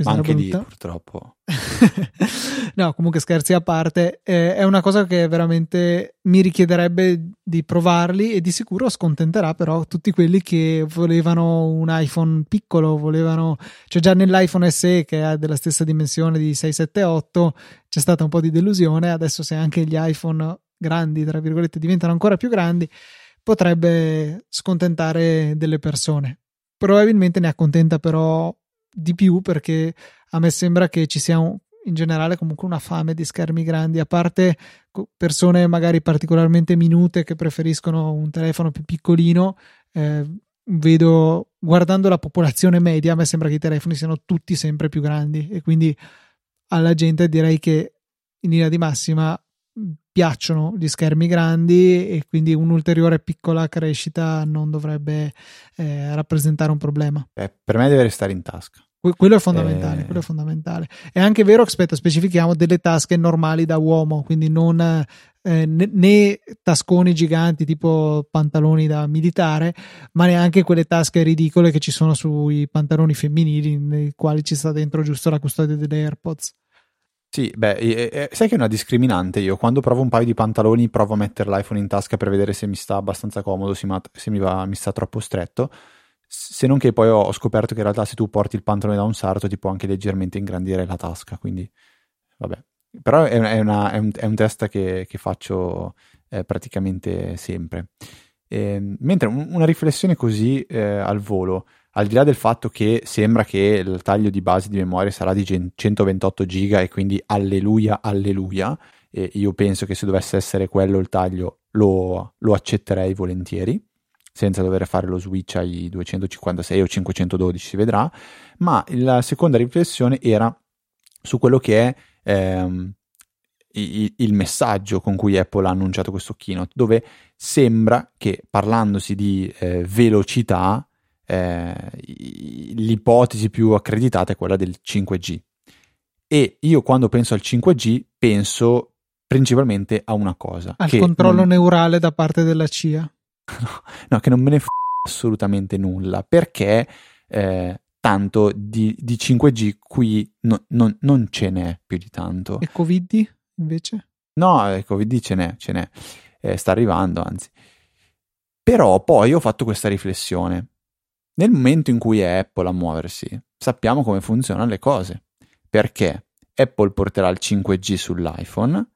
Ma anche lì purtroppo. [LAUGHS] no, comunque scherzi a parte, eh, è una cosa che veramente mi richiederebbe di provarli e di sicuro scontenterà però tutti quelli che volevano un iPhone piccolo, volevano, cioè già nell'iPhone SE che ha della stessa dimensione di 678 c'è stata un po' di delusione, adesso se anche gli iPhone grandi, tra virgolette, diventano ancora più grandi, potrebbe scontentare delle persone. Probabilmente ne accontenta però di più perché a me sembra che ci sia un, in generale comunque una fame di schermi grandi, a parte persone magari particolarmente minute che preferiscono un telefono più piccolino, eh, vedo guardando la popolazione media, a me sembra che i telefoni siano tutti sempre più grandi e quindi alla gente direi che in linea di massima piacciono gli schermi grandi e quindi un'ulteriore piccola crescita non dovrebbe eh, rappresentare un problema. Beh, per me deve restare in tasca. Quello è fondamentale, eh... quello è fondamentale. È anche vero, aspetta, specifichiamo delle tasche normali da uomo, quindi non eh, né, tasconi giganti tipo pantaloni da militare, ma neanche quelle tasche ridicole che ci sono sui pantaloni femminili, nei quali ci sta dentro giusto la custodia delle AirPods. Sì, beh, e, e, sai che è una discriminante io, quando provo un paio di pantaloni provo a mettere l'iPhone in tasca per vedere se mi sta abbastanza comodo, se, se mi, va, mi, sta troppo stretto, se non che poi ho, scoperto che in realtà se tu porti il pantalone da un sarto ti può anche leggermente ingrandire la tasca, quindi vabbè. Però è, è, una, è, un, è un, test che, che faccio eh, praticamente sempre. Eh, mentre una riflessione così eh, al volo, al di là del fatto che sembra che il taglio di base di memoria sarà di 128 giga e quindi alleluia, alleluia, e io penso che se dovesse essere quello il taglio lo, lo accetterei volentieri senza dover fare lo switch ai 256 o 512 si vedrà, ma la seconda riflessione era su quello che è ehm, il, il, messaggio con cui Apple ha annunciato questo keynote, dove sembra che parlandosi di eh, velocità eh, l'ipotesi più accreditata è quella del 5G. E io quando penso al 5G penso principalmente a una cosa. Al controllo non... neurale da parte della CIA? [LAUGHS] no, che non me ne f- assolutamente nulla, perché eh, tanto di, di, 5G qui no, no, non ce n'è più di tanto. E Covid invece? No, eh, Covid ce n'è, ce n'è. Eh, sta arrivando, anzi. Però poi ho fatto questa riflessione. Nel momento in cui è Apple a muoversi, sappiamo come funzionano le cose. Perché Apple porterà il 5G sull'iPhone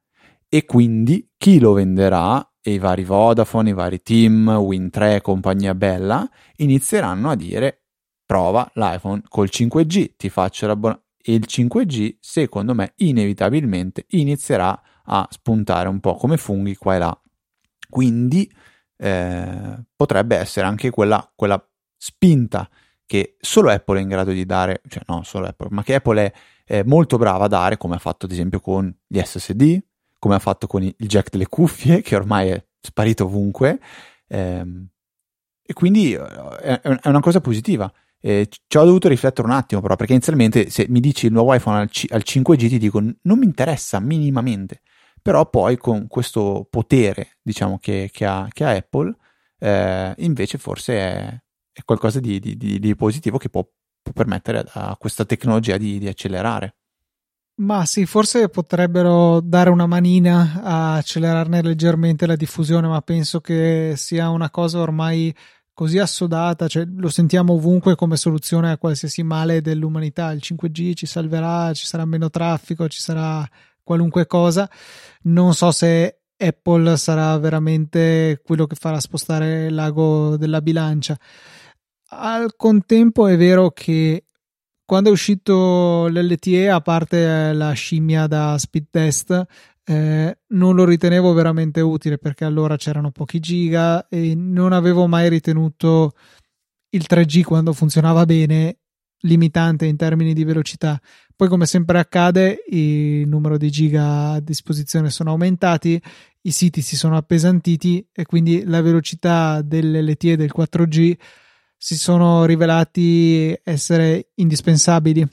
e quindi chi lo venderà e i vari Vodafone, i vari Team, Win3 compagnia bella inizieranno a dire prova l'iPhone col 5G, ti faccio l'abbonamento e il 5G secondo me inevitabilmente inizierà a spuntare un po' come funghi qua e là. Quindi eh, potrebbe essere anche quella, quella spinta che solo Apple è in grado di dare, cioè no, solo Apple, ma che Apple è, è molto brava a dare, come ha fatto ad esempio con gli SSD, come ha fatto con il jack delle cuffie, che ormai è sparito ovunque, ehm, e quindi eh, è, è, una cosa positiva. Eh, ci ho dovuto riflettere un attimo, però, perché inizialmente se mi dici il nuovo iPhone al, C- al 5G, ti dico non mi interessa minimamente. Però poi con questo potere, diciamo, che, che, ha, che ha, Apple, eh, invece forse è, è qualcosa di, di, di, di, positivo che può, può permettere a questa tecnologia di, accelerare. Ma sì, forse potrebbero dare una manina a accelerarne leggermente la diffusione, ma penso che sia una cosa ormai così assodata, cioè lo sentiamo ovunque come soluzione a qualsiasi male dell'umanità. Il 5G ci salverà, ci sarà meno traffico, ci sarà qualunque cosa. Non so se Apple sarà veramente quello che farà spostare l'ago della bilancia. Al contempo è vero che quando è uscito l'LTE, a parte la scimmia da speed test, eh, non lo ritenevo veramente utile perché allora c'erano pochi giga e non avevo mai ritenuto il 3G quando funzionava bene limitante in termini di velocità. Poi, come sempre accade, il numero di giga a disposizione sono aumentati, i siti si sono appesantiti e quindi la velocità dell'LTE del 4G si sono rivelati essere indispensabili.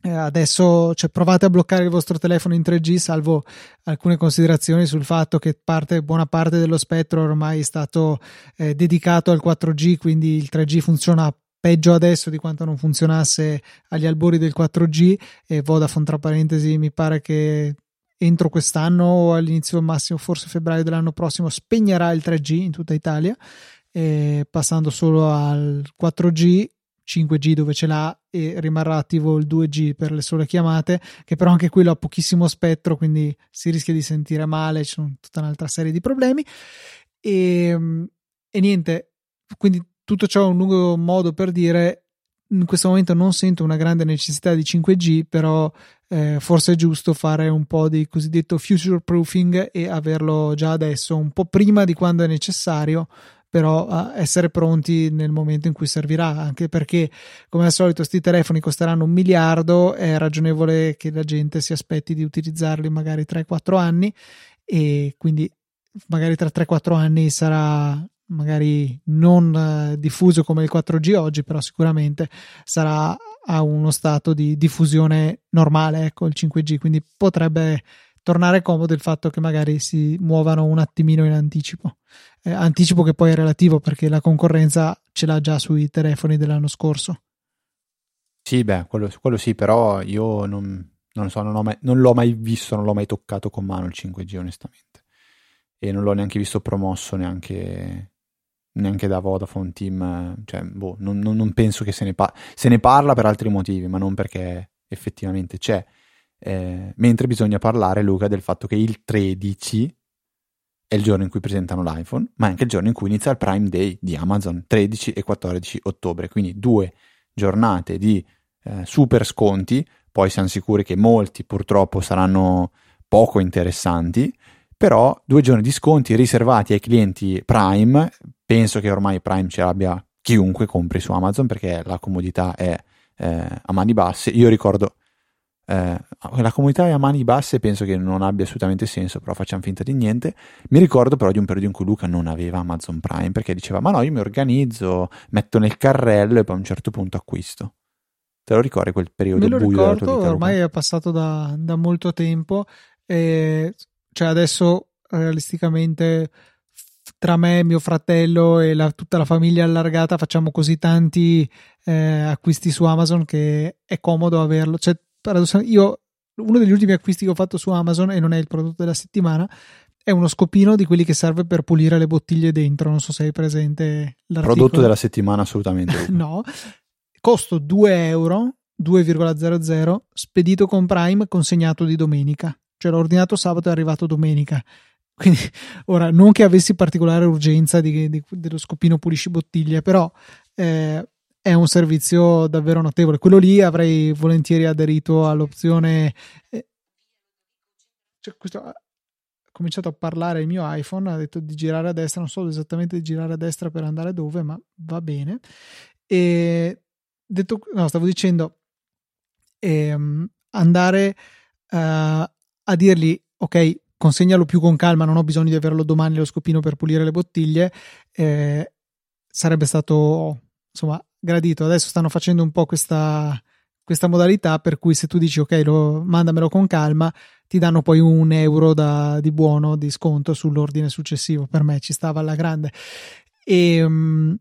Eh, adesso cioè, provate a bloccare il vostro telefono in 3G, salvo alcune considerazioni sul fatto che parte, buona parte dello spettro ormai è stato eh, dedicato al 4G, quindi il 3G funziona peggio adesso di quanto non funzionasse agli albori del 4G e Vodafone tra parentesi mi pare che entro quest'anno o all'inizio massimo forse febbraio dell'anno prossimo spegnerà il 3G in tutta Italia eh, passando solo al 4G 5G dove ce l'ha e rimarrà attivo il 2G per le sole chiamate, che però anche quello ha pochissimo spettro, quindi si rischia di sentire male, c'è tutta un'altra serie di problemi. E, e niente, quindi tutto ciò è un lungo modo per dire in questo momento non sento una grande necessità di 5G, però eh, forse è giusto fare un po' di cosiddetto future proofing e averlo già adesso, un po' prima di quando è necessario, però essere pronti nel momento in cui servirà, anche perché come al solito questi telefoni costeranno un miliardo, è ragionevole che la gente si aspetti di utilizzarli magari 3-4 anni e quindi magari tra 3-4 anni sarà magari non eh, diffuso come il 4G oggi, però sicuramente sarà a uno stato di diffusione normale, ecco il 5G, quindi potrebbe tornare comodo il fatto che magari si muovano un attimino in anticipo. Eh, anticipo che poi è relativo perché la concorrenza ce l'ha già sui telefoni dell'anno scorso. Sì, beh, quello, quello sì, però io non, non so, non, mai, non l'ho mai visto, non l'ho mai toccato con mano il 5G onestamente. E non l'ho neanche visto promosso neanche, neanche da Vodafone Team. Cioè, boh, non, non, non penso che se ne, par- se ne parla per altri motivi, ma non perché effettivamente c'è. Eh, mentre bisogna parlare, Luca, del fatto che il 13 è il giorno in cui presentano l'iPhone, ma è anche il giorno in cui inizia il Prime Day di Amazon, 13 e 14 ottobre. Quindi due giornate di eh, super sconti poi siamo sicuri che molti purtroppo saranno poco interessanti, però due giorni di sconti riservati ai clienti Prime, penso che ormai Prime ce l'abbia chiunque compri su Amazon perché la comodità è eh, a mani basse. Io ricordo eh, la comunità è a mani basse penso che non abbia assolutamente senso, però facciamo finta di niente. Mi ricordo però di un periodo in cui Luca non aveva Amazon Prime perché diceva ma no, io mi organizzo, metto nel carrello e poi a un certo punto acquisto. Te lo ricordi quel periodo Me lo buio ricordo, della tua vita, ormai Luca? è passato da, da molto tempo. E, cioè adesso realisticamente tra me, mio fratello e la, tutta la famiglia allargata facciamo così tanti eh, acquisti su Amazon che è comodo averlo. Cioè, io uno degli ultimi acquisti che ho fatto su Amazon e non è il prodotto della settimana è uno scopino di quelli che serve per pulire le bottiglie dentro. Non so se hai presente l'articolo. Prodotto della settimana, assolutamente. [LAUGHS] No, costo 2 euro 2,00 spedito con Prime consegnato di domenica cioè l'ho ordinato sabato e è arrivato domenica [LAUGHS] quindi ora non che avessi particolare urgenza di, di, dello scopino pulisci bottiglie però eh, è un servizio davvero notevole. Quello lì avrei volentieri aderito all'opzione eh, cioè questo ha cominciato a parlare il mio iPhone ha detto di girare a destra non so esattamente di girare a destra per andare dove ma va bene. E detto, no, stavo dicendo ehm, andare uh, a dirgli ok consegnalo più con calma non ho bisogno di averlo domani lo scopino per pulire le bottiglie eh, sarebbe stato insomma gradito. Adesso stanno facendo un po' questa questa modalità per cui se tu dici ok lo, mandamelo con calma ti danno poi un euro da, di buono di sconto sull'ordine successivo. Per me ci stava alla grande. E um,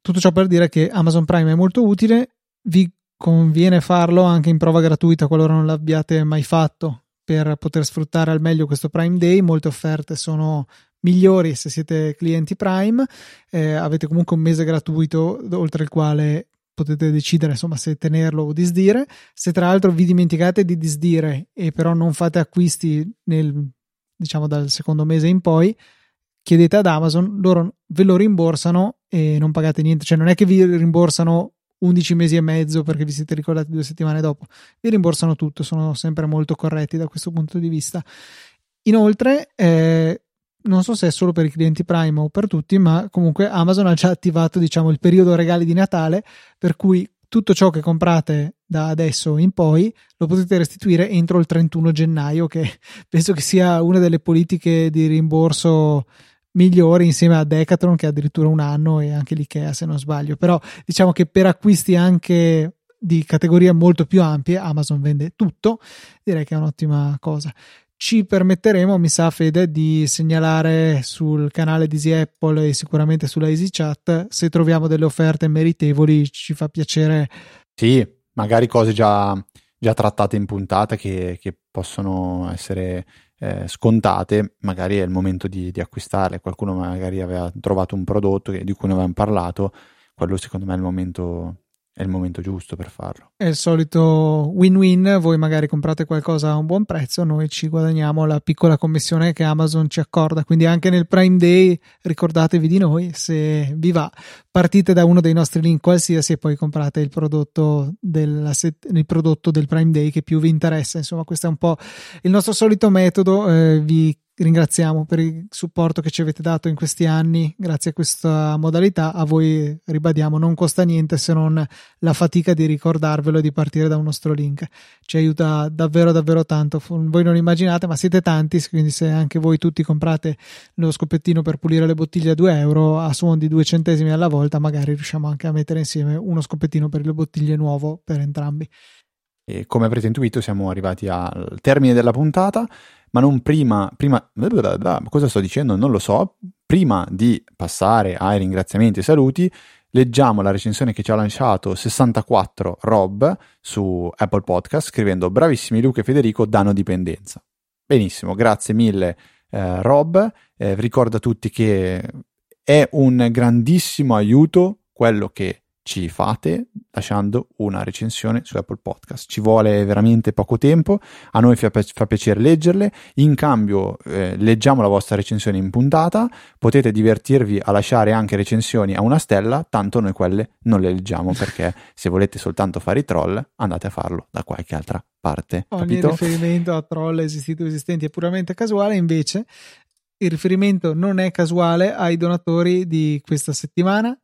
tutto ciò per dire che Amazon Prime è molto utile, vi conviene farlo anche in prova gratuita qualora non l'abbiate mai fatto per poter sfruttare al meglio questo Prime Day. Molte offerte sono migliori se siete clienti Prime, eh, avete comunque un mese gratuito oltre il quale potete decidere insomma se tenerlo o disdire. Se tra l'altro vi dimenticate di disdire e però non fate acquisti nel diciamo dal secondo mese in poi, chiedete ad Amazon, loro ve lo rimborsano e non pagate niente, cioè non è che vi rimborsano 11 mesi e mezzo perché vi siete ricordati due settimane dopo, vi rimborsano tutto, sono sempre molto corretti da questo punto di vista. Inoltre, eh, non so se è solo per i clienti Prime o per tutti, ma comunque Amazon ha già attivato diciamo il periodo regali di Natale, per cui tutto ciò che comprate da adesso in poi lo potete restituire entro il 31 gennaio, che [LAUGHS] penso che sia una delle politiche di rimborso migliori insieme a Decathlon che ha addirittura un anno e anche l'IKEA se non sbaglio. Però diciamo che per acquisti anche di categorie molto più ampie Amazon vende tutto. Direi che è un'ottima cosa ci permetteremo, mi sa Fede, di segnalare sul canale di Easy Apple e sicuramente sulla EasyChat se troviamo delle offerte meritevoli, ci fa piacere. Sì, magari cose già, già trattate in puntata che, che possono essere eh, scontate, magari è il momento di, di, acquistarle. Qualcuno magari aveva trovato un prodotto di cui ne avevamo parlato, quello secondo me è il momento, è il momento giusto per farlo. È il solito win-win, voi magari comprate qualcosa a un buon prezzo, noi ci guadagniamo la piccola commissione che Amazon ci accorda, quindi anche nel Prime Day ricordatevi di noi, se vi va partite da uno dei nostri link qualsiasi e poi comprate il prodotto, set- il prodotto del Prime Day che più vi interessa, insomma questo è un po' il nostro solito metodo, eh, vi ringraziamo per il supporto che ci avete dato in questi anni. Grazie a questa modalità a voi ribadiamo non costa niente se non la fatica di ricordarvelo e di partire da un nostro link. Ci aiuta davvero davvero tanto. Voi non immaginate ma siete tanti quindi se anche voi tutti comprate lo scopettino per pulire le bottiglie a 2 euro a suon di 2 centesimi alla volta magari riusciamo anche a mettere insieme uno scopettino per le bottiglie nuovo per entrambi. E come avrete intuito siamo arrivati al termine della puntata ma non prima, prima, cosa sto dicendo? Non lo so. Prima di passare ai ringraziamenti e saluti, leggiamo la recensione che ci ha lanciato 64 Rob su Apple Podcast scrivendo bravissimi Luca e Federico danno dipendenza. Benissimo, grazie mille eh, Rob. Eh, ricorda a tutti che è un grandissimo aiuto quello che ci fate lasciando una recensione su Apple Podcast. Ci vuole veramente poco tempo, a noi fa, fa piacere leggerle, in cambio eh, leggiamo la vostra recensione in puntata, potete divertirvi a lasciare anche recensioni a una stella, tanto noi quelle non le leggiamo perché [LAUGHS] se volete soltanto fare i troll andate a farlo da qualche altra parte. Ogni capito? riferimento a troll esistiti o esistenti è puramente casuale, invece il riferimento non è casuale ai donatori di questa settimana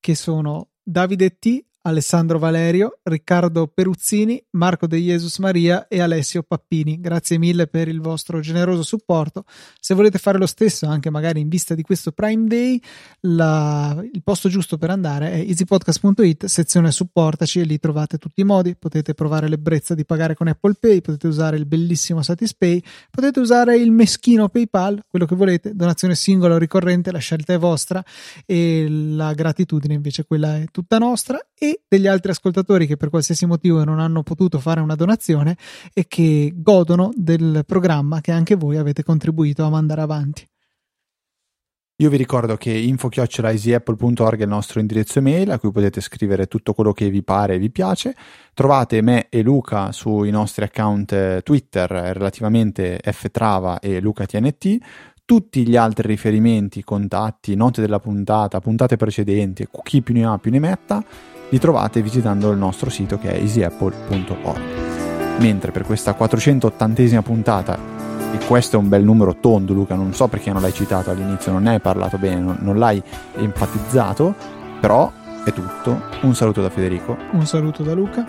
che sono Davide T, Alessandro Valerio, Riccardo Peruzzini, Marco De Jesus Maria e Alessio Pappini. Grazie mille per il vostro generoso supporto. Se volete fare lo stesso, anche magari in vista di questo Prime Day, la, il posto giusto per andare è easypodcast.it, sezione supportaci e lì trovate tutti i modi. Potete provare l'ebbrezza di pagare con Apple Pay, potete usare il bellissimo Satispay, potete usare il meschino PayPal, quello che volete, donazione singola o ricorrente, la scelta è vostra e la gratitudine invece quella è tutta nostra e degli altri ascoltatori che per qualsiasi motivo non hanno potuto fare una donazione e che godono del programma che anche voi avete contribuito a mandare avanti. Io vi ricordo che info-easyapple.org è il nostro indirizzo email a cui potete scrivere tutto quello che vi pare e vi piace. Trovate me e Luca sui nostri account eh, Twitter relativamente ftrava e lucatnt. Tutti gli altri riferimenti, contatti, note della puntata, puntate precedenti, chi più ne ha più ne metta, li trovate visitando il nostro sito che è easyapple.org. Mentre per questa 480esima puntata, e questo è un bel numero tondo Luca, non so perché non l'hai citato all'inizio, non ne hai parlato bene, non, non l'hai enfatizzato, però è tutto. Un saluto da Federico. Un saluto da Luca.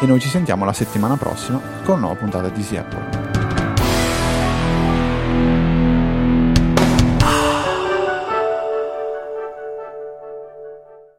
E noi ci sentiamo la settimana prossima con una nuova puntata di Easy Apple.